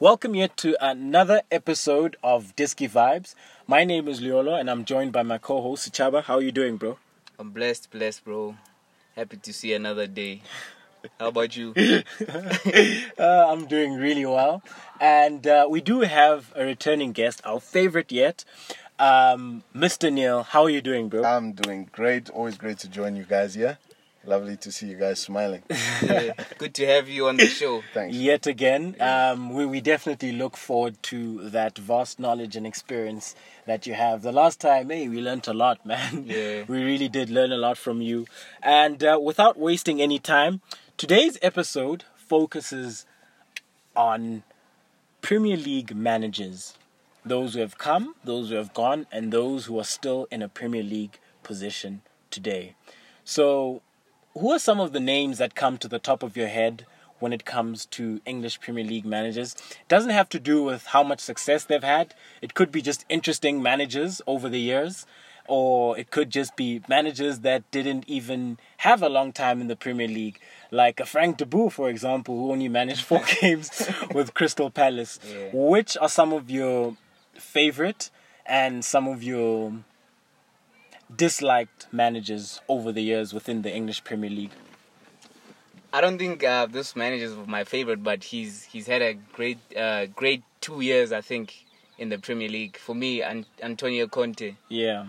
Welcome yet to another episode of Disky Vibes. My name is Liolo and I'm joined by my co-host Chaba. How are you doing, bro? I'm blessed, blessed, bro. Happy to see another day. How about you? Uh, I'm doing really well. And uh, we do have a returning guest, our favorite yet, um, Mr. Neil. How are you doing, bro? I'm doing great. Always great to join you guys here. Lovely to see you guys smiling. Good to have you on the show. Thanks. Yet again, um, we, we definitely look forward to that vast knowledge and experience that you have. The last time, hey, we learnt a lot, man. Yeah. We really did learn a lot from you. And uh, without wasting any time, today's episode focuses on Premier League managers. Those who have come, those who have gone, and those who are still in a Premier League position today. So, who are some of the names that come to the top of your head when it comes to English Premier League managers? It doesn't have to do with how much success they've had. It could be just interesting managers over the years, or it could just be managers that didn't even have a long time in the Premier League, like a Frank de Boer, for example, who only managed four games with Crystal Palace. Yeah. Which are some of your favorite and some of your disliked managers over the years within the English Premier League? I don't think uh, this manager is my favorite, but he's he's had a great uh, great two years, I think, in the Premier League. For me, An- Antonio Conte. Yeah.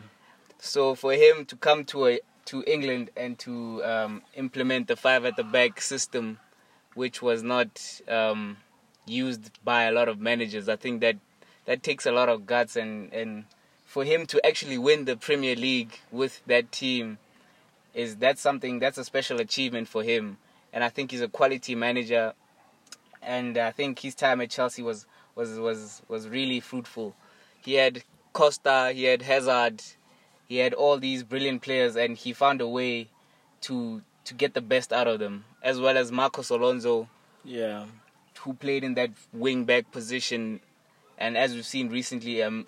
So for him to come to a to England and to um, implement the five at the back system, which was not um, used by a lot of managers, I think that that takes a lot of guts and and for him to actually win the Premier League with that team is that's something that's a special achievement for him, and I think he's a quality manager, and I think his time at Chelsea was was was was really fruitful. He had Costa, he had Hazard, he had all these brilliant players, and he found a way to to get the best out of them, as well as Marcos Alonso, Yeah. who played in that wing back position, and as we've seen recently, um,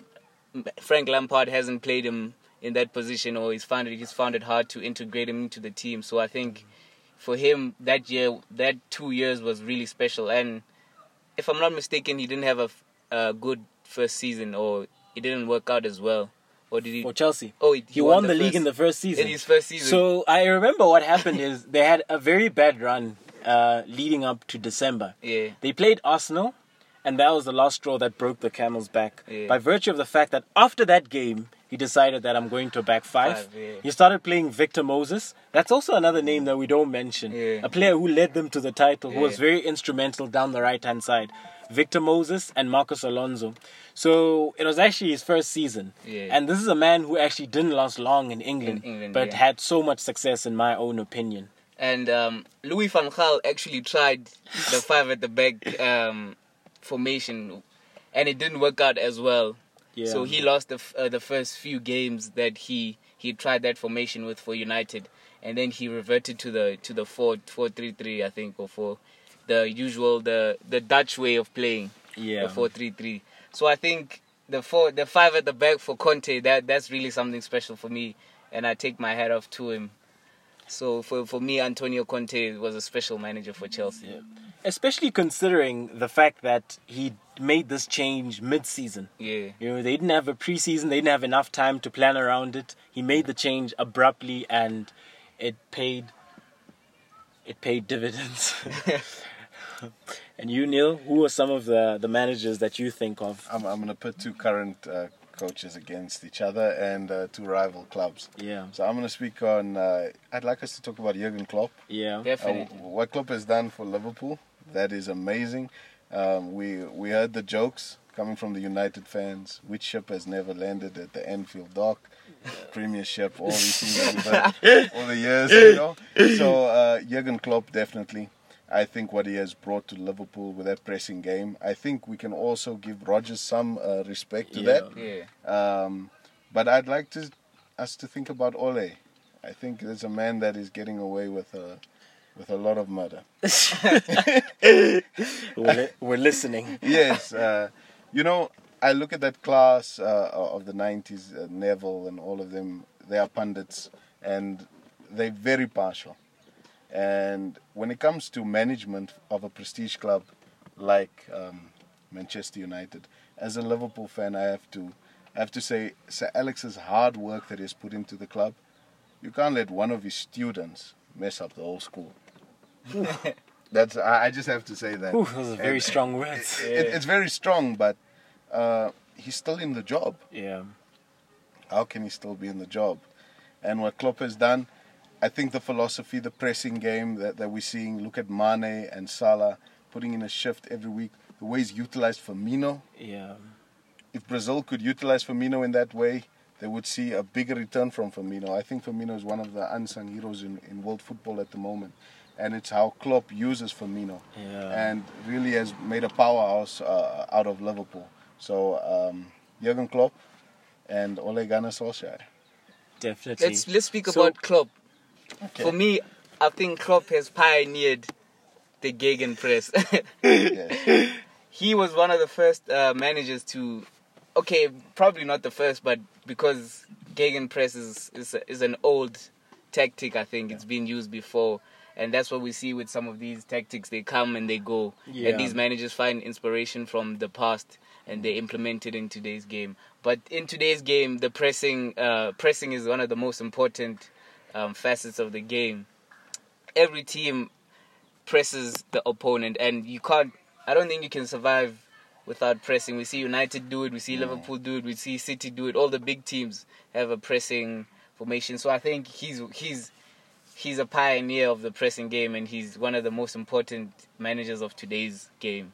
Frank Lampard hasn't played him in that position, or he's found it he's found it hard to integrate him into the team. So I think for him that year, that two years was really special. And if I'm not mistaken, he didn't have a good first season, or it didn't work out as well, or did he? For Chelsea. Oh, he, He, won, the, first- league in the first season. in his first season. So I remember what happened is they had a very bad run uh, leading up to December. yeah, They played Arsenal, and that was the last straw that broke the camel's back. Yeah. By virtue of the fact that after that game, he decided that I'm going to back five. Five, yeah. He started playing Victor Moses. That's also another name that we don't mention. Yeah. A player who led them to the title, who was very instrumental down the right hand side. Victor Moses and Marcos Alonso. So it was actually his first season. Yeah. And this is a man who actually didn't last long in England, In England, but yeah. had so much success, in my own opinion. and um, Louis van Gaal actually tried the five at the back um, formation, and it didn't work out as well. Yeah. So he lost the f- uh, the first few games that he he tried that formation with for United, and then he reverted to the to the four four three three I think or four, the usual the the Dutch way of playing Yeah. the four three three. So I think the four the five at the back for Conte that that's really something special for me, and I take my hat off to him. So for for me, Antonio Conte was a special manager for Chelsea. Yeah. Especially considering the fact that he made this change mid-season. Yeah. You know, they didn't have a preseason, they didn't have enough time to plan around it. He made the change abruptly and it paid it paid dividends. and you Neil, who are some of the, the managers that you think of? I'm, I'm going to put two current uh, coaches against each other and uh, two rival clubs. Yeah. So I'm going to speak on. Uh, I'd like us to talk about Jurgen Klopp. Yeah. Uh, Definitely. what Klopp has done for Liverpool, that is amazing. Um, we we heard the jokes coming from the United fans. Which ship has never landed at the Anfield dock? Premiership, all these things that all the years, you know. So uh, Jurgen Klopp definitely. I think what he has brought to Liverpool with that pressing game. I think we can also give Rodgers some uh, respect to Yeah. that. Yeah. Um, but I'd like to us to think about Ole. I think there's a man that is getting away with a with a lot of murder. We're, we're listening. yes, uh, you know, I look at that class uh, of the '90s, uh, Neville and all of them. They are pundits, and they're very partial. And when it comes to management of a prestige club like um, Manchester United. As a Liverpool fan, I have to, I have to say, Sir Alex's hard work that he's put into the club. You can't let one of his students mess up the whole school. That's I I just have to say that. Ooh, those are very And strong words. It, it's very strong, but uh, he's still in the job. Yeah. How can he still be in the job? And what Klopp has done, I think the philosophy, the pressing game that, that we're seeing, look at Mane and Salah putting in a shift every week, the way he's utilized Firmino. Yeah. If Brazil could utilize Firmino in that way, they would see a bigger return from Firmino. I think Firmino is one of the unsung heroes in, in world football at the moment. And it's how Klopp uses Firmino Yeah. and really has made a powerhouse uh, out of Liverpool. So, um, Jurgen Klopp and Ole Gunnar Solskjaer. Definitely. Let's let's speak So- about Klopp. Okay. For me, I think Klopp has pioneered the gegenpress. Yes. he was one of the first uh, managers to, okay, probably not the first, but because gegenpress is is, is an old tactic, I think it's been used before, and that's what we see with some of these tactics. They come and they go, Yeah. and these managers find inspiration from the past and they implement it in today's game. But in today's game, the pressing uh, pressing is one of the most important um, facets of the game. Every team presses the opponent, and you can't. I don't think you can survive without pressing. We see United do it. We see Liverpool do it. We see City do it. All the big teams have a pressing formation. So I think he's he's he's a pioneer of the pressing game, and he's one of the most important managers of today's game.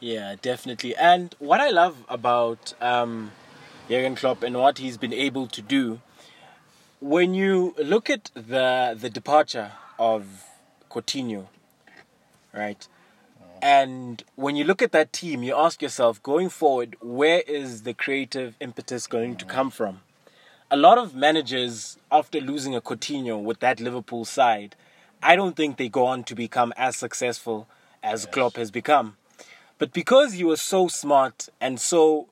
Yeah, definitely. And what I love about um, Jurgen Klopp and what he's been able to do, when you look at the the departure of Coutinho, right? And when you look at that team, you ask yourself, going forward, where is the creative impetus going to come from? A lot of managers, after losing a Coutinho with that Liverpool side, I don't think they go on to become as successful as Klopp has become. But because he was so smart and so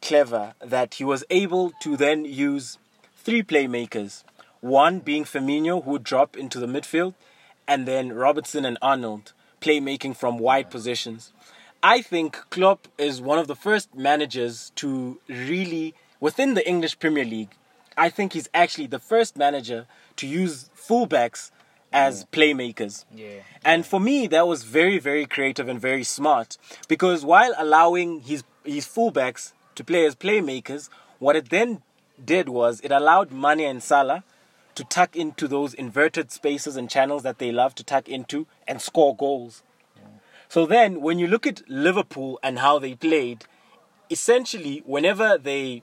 clever that he was able to then use three playmakers. One being Firmino, who would drop into the midfield, and then Robertson and Arnold playmaking from wide positions. I think Klopp is one of the first managers to really, within the English Premier League, I think he's actually the first manager to use fullbacks as playmakers. Yeah. And for me, that was very, very creative and very smart because while allowing his his fullbacks to play as playmakers, what it then did was it allowed Mane and Salah to tuck into those inverted spaces and channels that they love to tuck into and score goals. So then, when you look at Liverpool and how they played, essentially, whenever they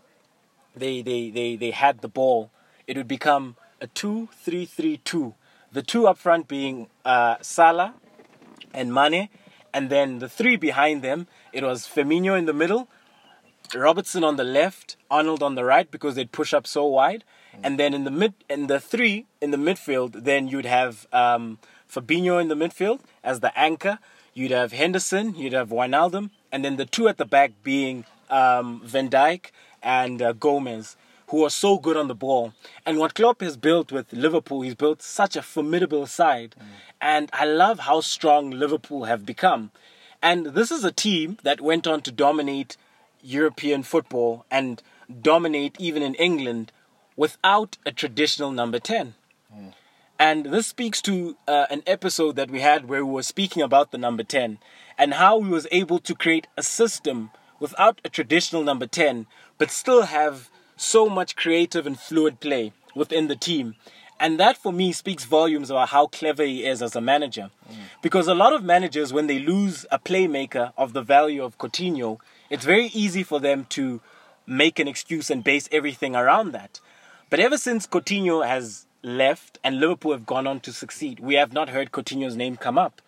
they they they, they had the ball, it would become a 2 3 3 2. The two up front being uh, Salah and Mane, and then the three behind them, it was Firmino in the middle, Robertson on the left, Arnold on the right because they'd push up so wide, and then in the mid, in the three in the midfield, then you'd have um, Fabinho in the midfield as the anchor. You'd have Henderson, you'd have Wijnaldum, and then the two at the back being um, Van Dijk and uh, Gomez, who are so good on the ball. And what Klopp has built with Liverpool, he's built such a formidable side, and I love how strong Liverpool have become. And this is a team that went on to dominate European football and dominate even in England without a traditional number 10. And this speaks to uh, an episode that we had where we were speaking about the number 10 and how he was able to create a system without a traditional number 10, but still have so much creative and fluid play within the team. And that for me speaks volumes about how clever he is as a manager. Because a lot of managers, when they lose a playmaker of the value of Coutinho, it's very easy for them to make an excuse and base everything around that. But ever since Coutinho has left and Liverpool have gone on to succeed, we have not heard Coutinho's name come up.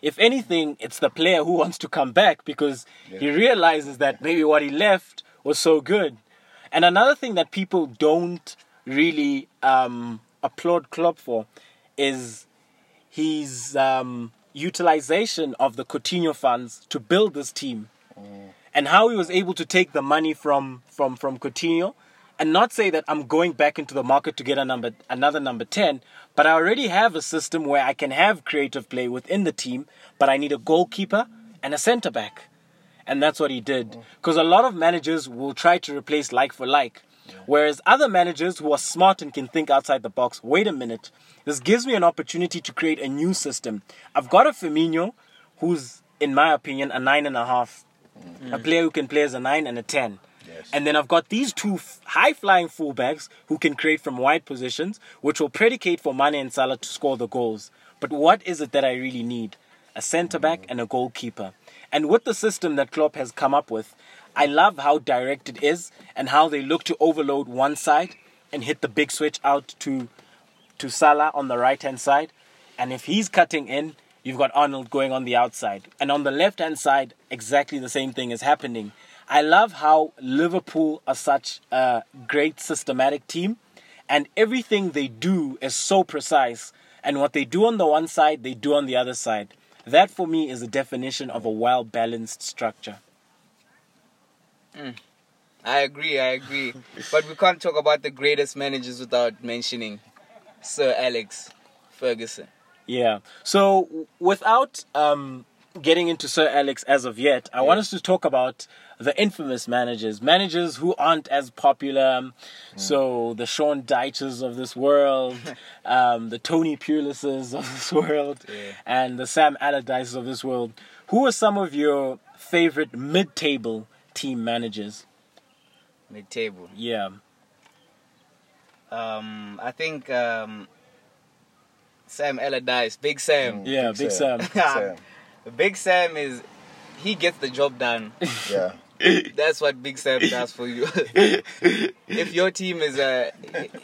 If anything, it's the player who wants to come back because he realizes that maybe what he left was so good. And another thing that people don't really um, applaud Klopp for is his um, utilization of the Coutinho funds to build this team, and how he was able to take the money from from from Coutinho, and not say that I'm going back into the market to get a number another number ten, but I already have a system where I can have creative play within the team, but I need a goalkeeper and a centre back. And that's what he did. Mm. Because a lot of managers will try to replace like for like. Whereas other managers who are smart and can think outside the box, wait a minute, this gives me an opportunity to create a new system. I've got a Firmino who's, in my opinion, a nine and a half. A player who can play as a nine and a ten. Yes. And then I've got these two high flying fullbacks who can create from wide positions, which will predicate for Mane and Salah to score the goals. But what is it that I really need? A centre back and a goalkeeper. And with the system that Klopp has come up with, I love how direct it is and how they look to overload one side and hit the big switch out to to Salah on the right hand side. And if he's cutting in, you've got Arnold going on the outside. And on the left hand side, exactly the same thing is happening. I love how Liverpool are such a great systematic team, and everything they do is so precise. And what they do on the one side, they do on the other side. That for me is a definition of a well balanced structure. Hmm. I agree, I agree. but we can't talk about the greatest managers without mentioning Sir Alex Ferguson. Yeah. So without um, getting into Sir Alex as of yet, I want us to talk about the infamous managers, managers who aren't as popular. So the Sean Dyches of this world, um, the Tony Pulises of this world, Yeah. and the Sam Allardyces of this world. Who are some of your favorite mid-table team managers? Mid table. Yeah. Um, I think um, Sam Allardyce, Big Sam. Mm, yeah, Big Sam. Sam. Big Sam is he gets the job done. Yeah. That's what Big Sam does for you. if your team is a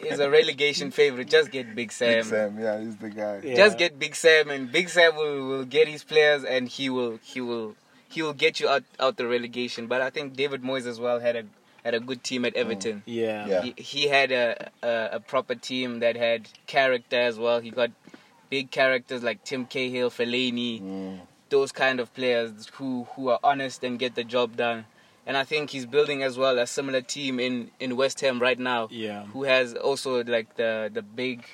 is a relegation favorite, just get Big Sam. Big Sam. Yeah, he's the guy. Yeah. Just get Big Sam, and Big Sam will, will get his players, and he will he will he will get you out out the relegation. But I think David Moyes as well had a had a good team at mm. Everton. Yeah. Yeah. He, he had a, a a proper team that had character as well. He got big characters like Tim Cahill, Fellaini, Mm. those kind of players who who are honest and get the job done. And I think he's building as well a similar team in, in West Ham right now, Yeah. who has also like the the big,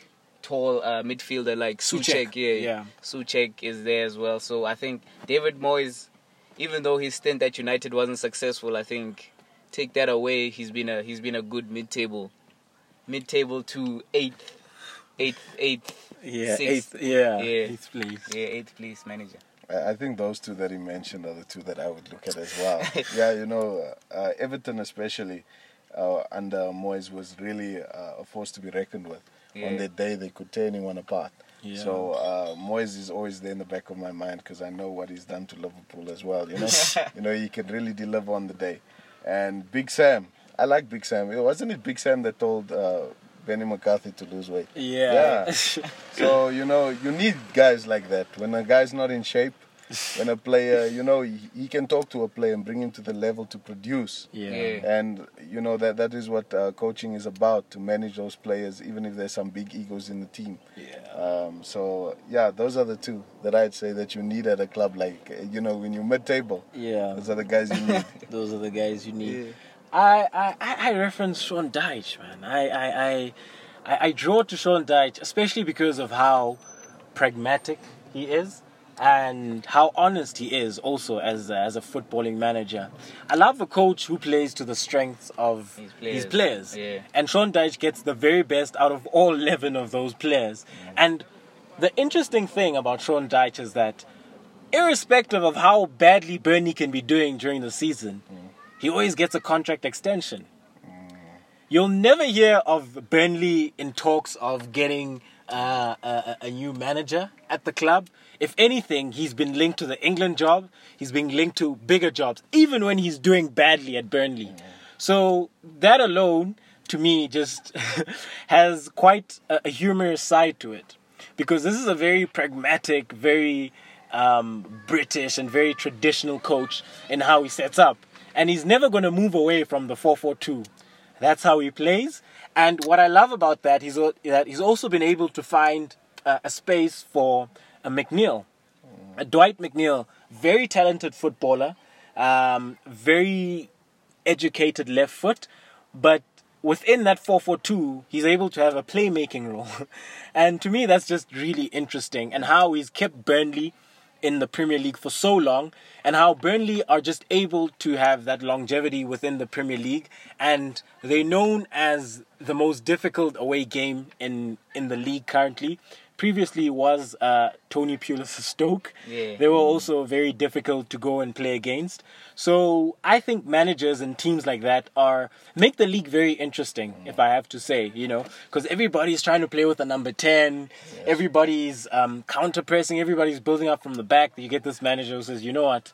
tall uh, midfielder like Soucek, Suchek. Yeah, yeah. Soucek is there as well. So I think David Moyes, even though his stint at United wasn't successful, I think take that away, he's been a he's been a good mid-table, mid-table to eighth, eighth, eighth, Yeah. sixth, Eighth, yeah. Yeah. Eighth place. yeah, eighth place manager. I I think those two that he mentioned are the two that I would look at as well. yeah, you know, uh, Everton especially uh, under Moyes was really uh, a force to be reckoned with. On Yeah. their day, they could tear anyone apart. Yeah. So uh, Moyes is always there in the back of my mind because I know what he's done to Liverpool as well. You know, you know he can really deliver on the day. And Big Sam, I like Big Sam. Wasn't it Big Sam that told uh, Benny McCarthy to lose weight? Yeah. So you know you need guys like that. When a guy's not in shape, when a player, you know, he, he can talk to a player and bring him to the level to produce. yeah. Yeah. And you know that that is what uh, coaching is about to manage those players, even if there's some big egos in the team. Yeah. Um, so yeah, those are the two that I'd say that you need at a club. Like uh, you know, when you're mid-table, Yeah. those are the guys you need. Those are the guys you need. Yeah. I, I, I reference Sean Dyche, man. I, I, I, I, I draw to Sean Dyche, especially because of how pragmatic he is and how honest he is also as a, as a footballing manager. I love a coach who plays to the strengths of His his players. players. Yeah. And Sean Dyche gets the very best out of all 11 of those players. Mm. And the interesting thing about Sean Dyche is that irrespective of how badly Burnley can be doing during the season, mm. He always gets a contract extension. You'll never hear of Burnley in talks of getting uh, a, a new manager at the club. If anything, he's been linked to the England job. He's been linked to bigger jobs, even when he's doing badly at Burnley. So that alone, to me, just has quite a, a humorous side to it, because this is a very pragmatic, very um, British and very traditional coach in how he sets up, and he's never going to move away from the four-four-two. That's how he plays. And what I love about that is that he's also been able to find uh, a space for a McNeil, a Dwight McNeil, very talented footballer, um, very educated left foot, but within that 4-4-2, he's able to have a playmaking role. and to me, that's just really interesting. And how he's kept Burnley in the Premier League for so long and how Burnley are just able to have that longevity within the Premier League and they're known as the most difficult away game in in the league currently previously was uh, Tony Pulis' Stoke. Yeah. They were also very difficult to go and play against. So I think managers and teams like that are make the league very interesting, if I have to say, you know, because everybody's trying to play with a number ten. Everybody's um, counter pressing. Everybody's building up from the back. You get this manager who says, you know what.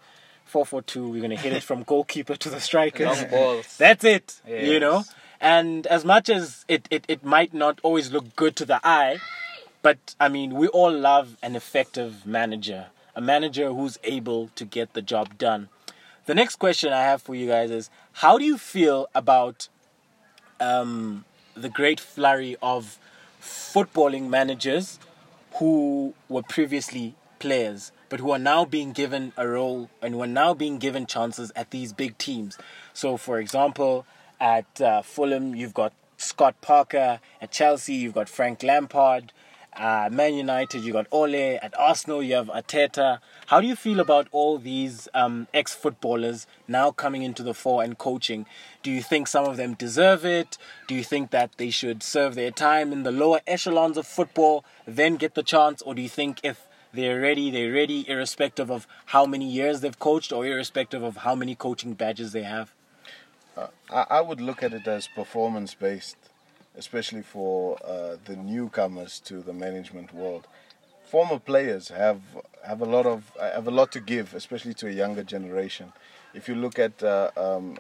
4-4-2, we're going to hit it from goalkeeper to the striker. Long balls. That's it, Yes. you know. And as much as it, it, it might not always look good to the eye, but I mean, we all love an effective manager, a manager who's able to get the job done. The next question I have for you guys is how do you feel about um, the great flurry of footballing managers who were previously players but who are now being given a role and who are now being given chances at these big teams. So, for example, at uh, Fulham, you've got Scott Parker. At Chelsea, you've got Frank Lampard. Uh, Man United, you got Ole. At Arsenal, you have Arteta. How do you feel about all these um, ex footballers now coming into the fore and coaching? Do you think some of them deserve it? Do you think that they should serve their time in the lower echelons of football, then get the chance? Or do you think if they're ready, they're ready, irrespective of how many years they've coached or irrespective of how many coaching badges they have? I, I would look at it as performance based, especially for uh, the newcomers to the management world. Former players have have a lot of have a lot to give, especially to a younger generation. If you look at uh, um,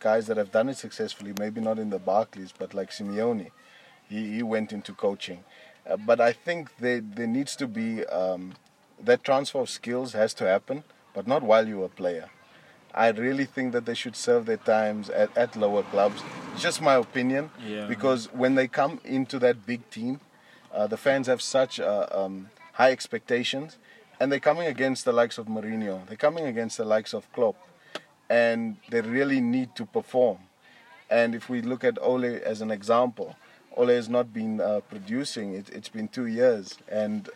guys that have done it successfully, maybe not in the Barclays, but like Simeone, he, he went into coaching. Uh, but I think there there needs to be um, that transfer of skills has to happen, but not while you're a player. I really think that they should serve their times at, at lower clubs. It's just my opinion. Yeah. Because when they come into that big team, uh, the fans have such uh, um, high expectations, and they're coming against the likes of Mourinho. They're coming against the likes of Klopp, and they really need to perform. And if we look at Ole as an example, Ole has not been uh, producing. It, it's been two years, and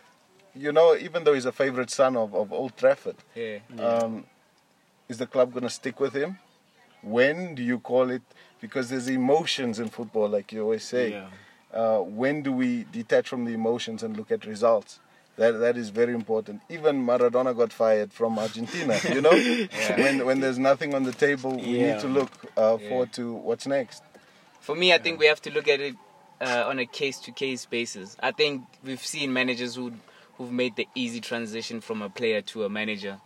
you know, even though he's a favorite son of, of Old Trafford, Yeah. um, is the club going to stick with him? When do you call it? Because there's emotions in football, like you always say. Yeah. Uh, when do we detach from the emotions and look at results? That that is very important. Even Maradona got fired from Argentina. You know, when when there's nothing on the table, we Yeah. need to look uh, Yeah. forward to what's next. For me, I think we have to look at it uh, on a case-to-case basis. I think we've seen managers who who've made the easy transition from a player to a manager,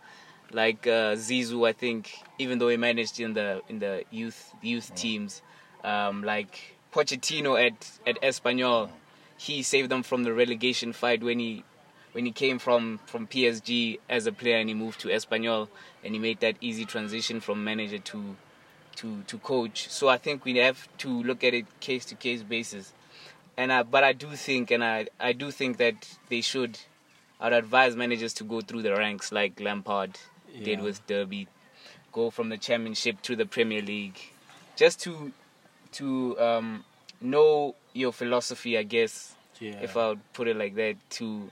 like uh, Zizou. I think even though he managed in the in the youth youth teams, um, like Pochettino at at Espanyol, he saved them from the relegation fight when he when he came from from PSG as a player and he moved to Espanyol and he made that easy transition from manager to to to coach. So I think we have to look at it case to case basis. And I, but I do think, and I I do think that they should. I'd advise managers to go through the ranks like Lampard did with Derby, go from the Championship to the Premier League, just to to um, know your philosophy, I guess, Yeah. if I would put it like that. To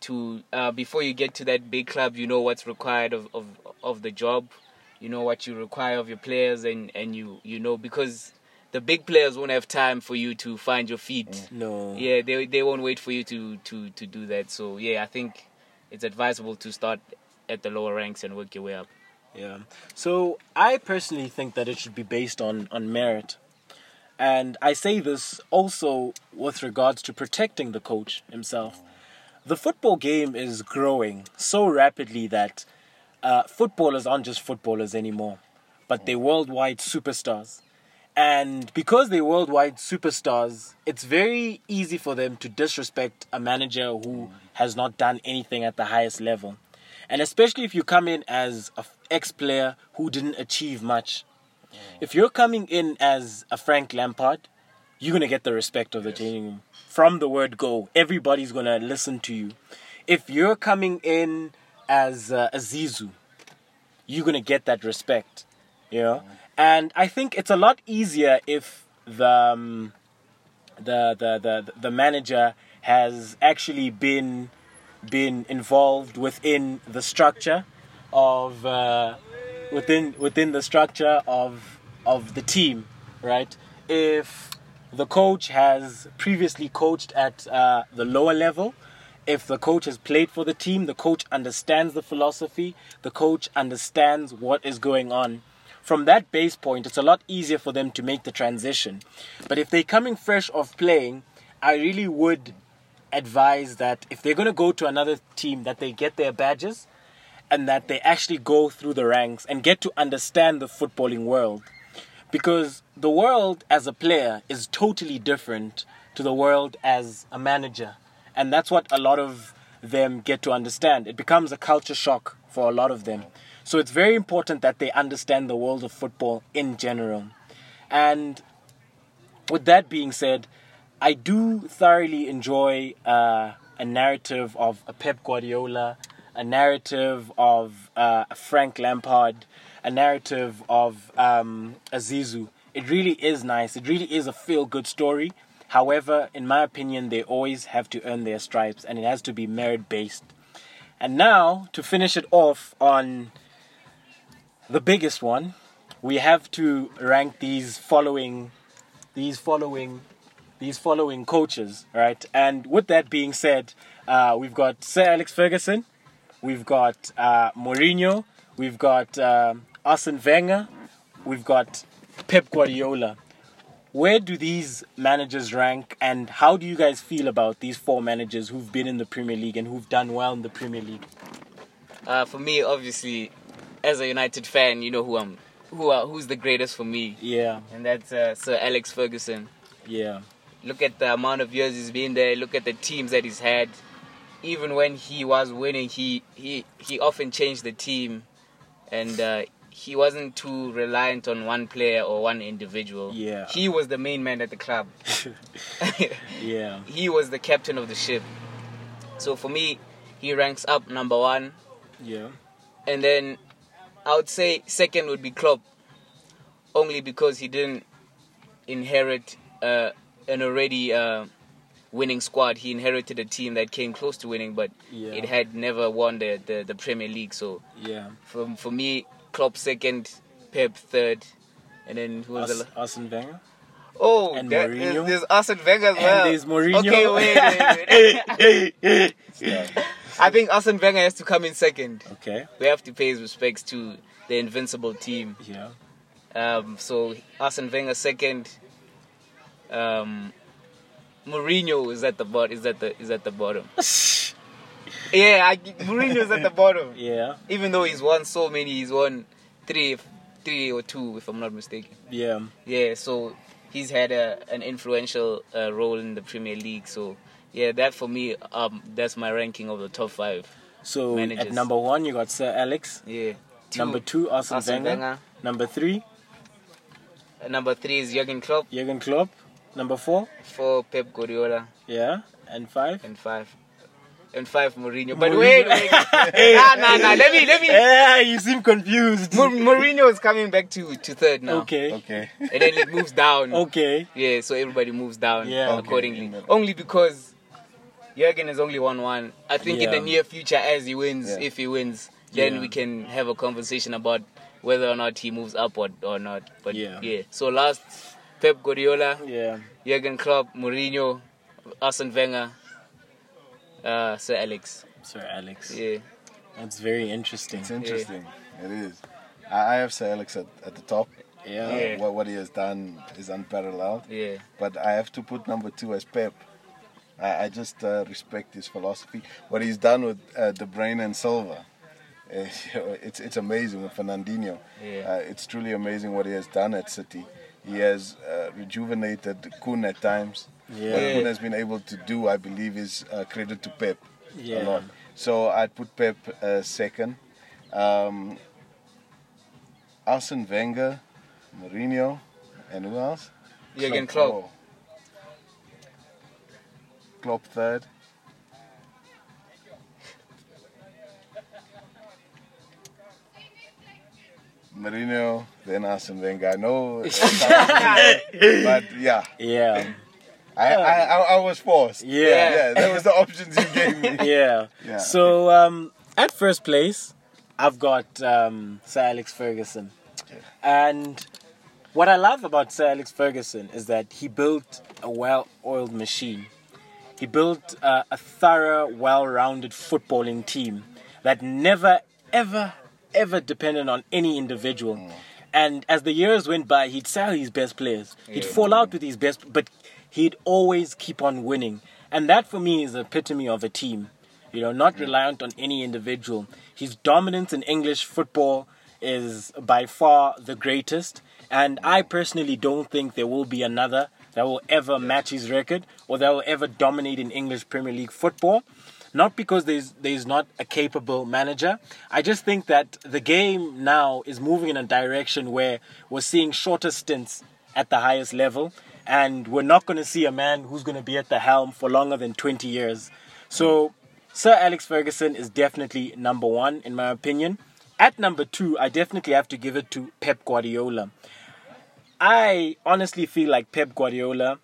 to uh, before you get to that big club, you know what's required of, of of the job, you know what you require of your players, and and you you know because the big players won't have time for you to find your feet. no. Yeah, they they won't wait for you to to to do that. So yeah, I think it's advisable to start at the lower ranks and work your way up. Yeah. So I personally think that it should be based on on merit. And I say this also with regards to protecting the coach himself. The football game is growing so rapidly that uh, footballers aren't just footballers anymore, but they're worldwide superstars. And because they're worldwide superstars, it's very easy for them to disrespect a manager who has not done anything at the highest level. And especially if you come in as an ex player who didn't achieve much. If you're coming in as a Frank Lampard, you're going to get the respect of the changing room. From the word go, everybody's going to listen to you. If you're coming in as uh, a Zizou, you're going to get that respect. You know? And I think it's a lot easier if the, um, the, the, the, the manager has actually been been involved within the structure of uh, within within the structure of of the team, right? If the coach has previously coached at uh, the lower level, if the coach has played for the team, the coach understands the philosophy, the coach understands what is going on. From that base point, it's a lot easier for them to make the transition. But if they're coming fresh off playing, I really would advise that if they're going to go to another team, that they get their badges and that they actually go through the ranks and get to understand the footballing world. Because the world as a player is totally different to the world as a manager. And that's what a lot of them get to understand. It becomes a culture shock for a lot of them. So it's very important that they understand the world of football in general. And with that being said, I do thoroughly enjoy uh, a narrative of a Pep Guardiola, a narrative of uh, a Frank Lampard, a narrative of um, a Zizou. It really is nice. It really is a feel good story. However, in my opinion, they always have to earn their stripes and it has to be merit based. And now, to finish it off on the biggest one, we have to rank these following these following these following coaches, right? And with that being said, uh, we've got Sir Alex Ferguson, we've got uh, Mourinho, we've got um, Arsene Wenger, we've got Pep Guardiola. Where do these managers rank, and how do you guys feel about these four managers who've been in the Premier League and who've done well in the Premier League? Uh, for me, obviously, as a United fan, you know who I'm, who are, who's the greatest for me, Yeah, and that's uh, Sir Alex Ferguson. yeah, Look at the amount of years he's been there. Look at the teams that he's had. Even when he was winning, he he he often changed the team, and uh, he wasn't too reliant on one player or one individual. Yeah. he was the main man at the club. yeah, he was the captain of the ship. So for me, he ranks up number one, yeah, and then I would say second would be Klopp, only because he didn't inherit uh, an already uh, winning squad. He inherited a team that came close to winning, but Yeah. it had never won the, the, the Premier League. So yeah. for for me, Klopp second, Pep third, and then who was Ars- the la- Arsene Wenger. oh and that- Mourinho. there's, there's Arsene Wenger as And there's Mourinho. Okay, wait, wait, wait. I think Arsene Wenger has to come in second. Okay. We have to pay his respects to the invincible team. Yeah. Um, so Arsene Wenger second. Um, Mourinho is at the bottom. Is at the is at the bottom. yeah, I, Mourinho is at the bottom. Yeah. Even though he's won so many, he's won three, three or two, if I'm not mistaken. Yeah. Yeah, so he's had a, an influential uh, role in the Premier League. So yeah, that for me, um, that's my ranking of the top five. So at number one, you got Sir Alex. Yeah. Number two, Arsene, Arsene Wenger. Wenger. Number three, Uh, Number three is Jurgen Klopp. Jurgen Klopp. Number four, Four, Pep Guardiola. yeah, and five. and five. And five Mourinho. But Mourinho. wait, wait. nah, nah, nah. Let me, let me. Yeah, you seem confused. Mou- Mourinho is coming back to, to third now. Okay. Okay. And then it moves down. Okay. Yeah, so everybody moves down Yeah. Okay, accordingly. in the- Only because Jurgen has only won one. I think in the near future, as he wins, Yeah. if he wins, then Yeah. we can have a conversation about whether or not he moves upward or not. But Yeah. yeah. So last, Pep Guardiola, Yeah. Jurgen Klopp, Mourinho, Arsene Wenger, uh, Sir Alex. Sir Alex. Yeah. That's very interesting. It's interesting. It is. I I have Sir Alex at, at the top. Yeah. Uh, Yeah. what, what he has done is unparalleled. Yeah. But I have to put number two as Pep. I, I just uh, respect his philosophy. What he's done with uh, De Bruyne and Silva, uh, it's it's amazing with Fernandinho. Yeah. Uh, it's truly amazing what he has done at City. He has uh, rejuvenated Kun at times. What Yeah. Kun has been able to do, I believe, is uh, credit to Pep Yeah. a lot. So I'd put Pep uh, second. Um, Arsene Wenger, Mourinho, and who else? Jurgen Klopp. Oh. Klopp third. Mourinho, then Arsene Wenger. I know, it sounds weird, but yeah, Yeah. I, I, I, I was forced. Yeah. yeah. That was the options you gave me. yeah. Yeah. So um, at first place, I've got um, Sir Alex Ferguson, and what I love about Sir Alex Ferguson is that he built a well-oiled machine. He built uh, a thorough, well-rounded footballing team that never, ever, ever dependent on any individual. And as the years went by, he'd sell his best players. He'd fall out with his best, but he'd always keep on winning. And that for me is the epitome of a team. You know, not reliant on any individual. His dominance in English football is by far the greatest. And I personally don't think there will be another that will ever match his record or that will ever dominate in English Premier League football. Not because there's there's not a capable manager. I just think that the game now is moving in a direction where we're seeing shorter stints at the highest level, and we're not going to see a man who's going to be at the helm for longer than 20 years. So, Sir Alex Ferguson is definitely number one in my opinion. At number two, I definitely have to give it to Pep Guardiola. I honestly feel like Pep Guardiola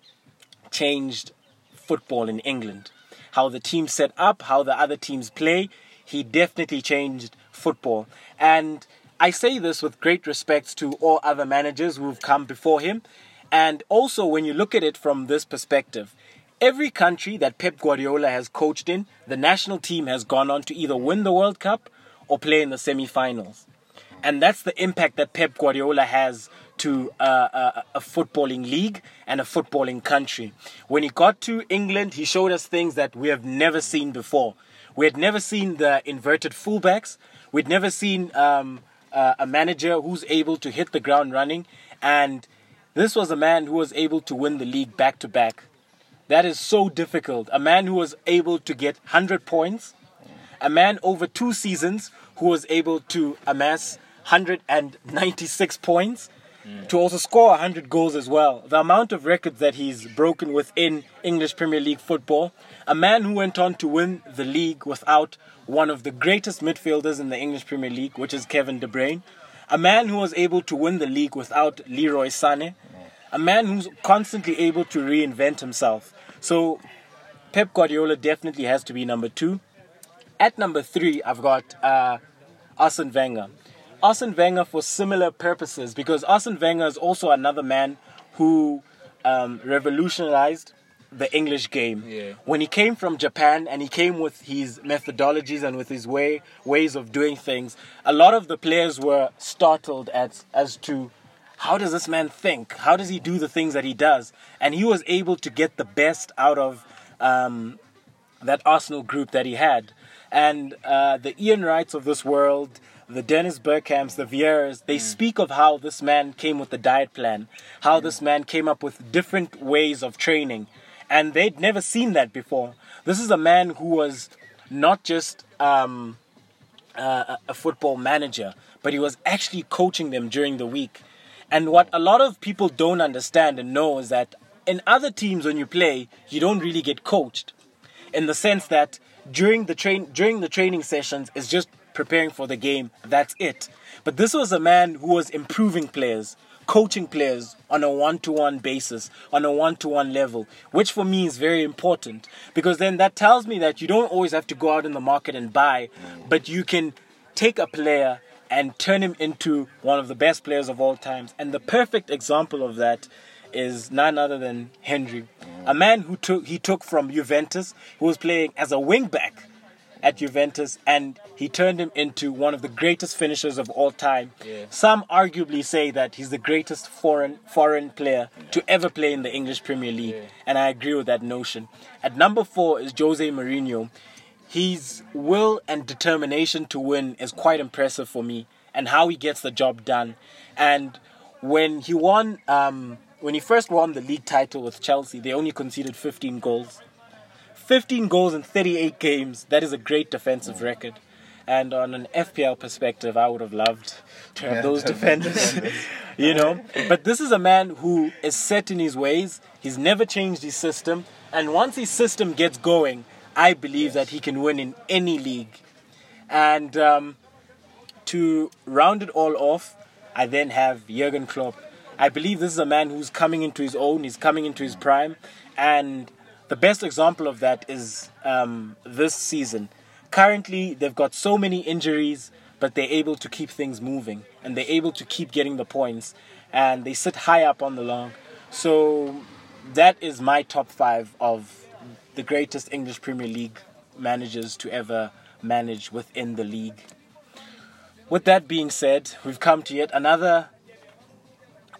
changed football in England. How the team set up, how the other teams play, he definitely changed football. And I say this with great respect to all other managers who've come before him. And also, when you look at it from this perspective, every country that Pep Guardiola has coached in, the national team has gone on to either win the World Cup or play in the semi finals. And that's the impact that Pep Guardiola has to uh, a, a footballing league and a footballing country. When he got to England, he showed us things that we have never seen before. We had never seen the inverted fullbacks. We'd never seen um, uh, a manager who's able to hit the ground running. And this was a man who was able to win the league back to back. That is so difficult. A man who was able to get 100 points, a man over two seasons who was able to amass 196 points, to also score 100 goals as well. The amount of records that he's broken within English Premier League football. A man who went on to win the league without one of the greatest midfielders in the English Premier League, which is Kevin De Bruyne. A man who was able to win the league without Leroy Sané. A man who's constantly able to reinvent himself. So Pep Guardiola definitely has to be number two. At number three, I've got uh, Arsene Wenger. Arsene Wenger for similar purposes because Arsene Wenger is also another man who um, revolutionized the English game. Yeah. When he came from Japan and he came with his methodologies and with his way ways of doing things, a lot of the players were startled at as to how does this man think? How does he do the things that he does? And he was able to get the best out of um, that Arsenal group that he had. And uh, the Ian Wrights of this world, the Dennis Bergkamps, the Vieiras, they speak of how this man came with the diet plan, how this man came up with different ways of training. And they'd never seen that before. This is a man who was not just um, uh, a football manager, but he was actually coaching them during the week. And what a lot of people don't understand and know is that in other teams, when you play, you don't really get coached, in the sense that during the train during the training sessions is just preparing for the game. That's it. But this was a man who was improving players, coaching players on a one-to-one basis, on a one-to-one level, which for me is very important because then that tells me that you don't always have to go out in the market and buy, but you can take a player and turn him into one of the best players of all times. And the perfect example of that is none other than Henry, a man who took he took from Juventus, who was playing as a wing back at Juventus, and he turned him into one of the greatest finishers of all time. Yeah. Some arguably say that he's the greatest foreign foreign player to ever play in the English Premier League, Yeah. and I agree with that notion. At number four is Jose Mourinho. His will and determination to win is quite impressive for me, and how he gets the job done. And when he won, um, when he first won the league title with Chelsea, they only conceded 15 goals. 15 goals in 38 games. That is a great defensive record. And on an FPL perspective, I would have loved to have Yeah, those defenders. you know, but this is a man who is set in his ways. He's never changed his system, and once his system gets going, I believe that he can win in any league. And um, to round it all off, I then have Jurgen Klopp. I believe this is a man who's coming into his own. He's coming into his prime, and the best example of that is um, this season. Currently, they've got so many injuries, but they're able to keep things moving, and they're able to keep getting the points, and they sit high up on the long. So that is my top five of the greatest English Premier League managers to ever manage within the league. With that being said, we've come to yet another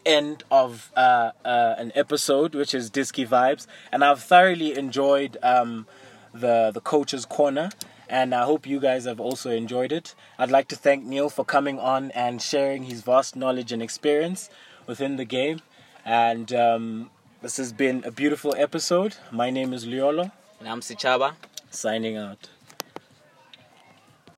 end of uh, uh, an episode, which is Disky Vibes, and I've thoroughly enjoyed um, the the coach's corner, and I hope you guys have also enjoyed it. I'd like to thank Neil for coming on and sharing his vast knowledge and experience within the game, and um, this has been a beautiful episode. My name is Liolo, And I'm Sichaba. signing out.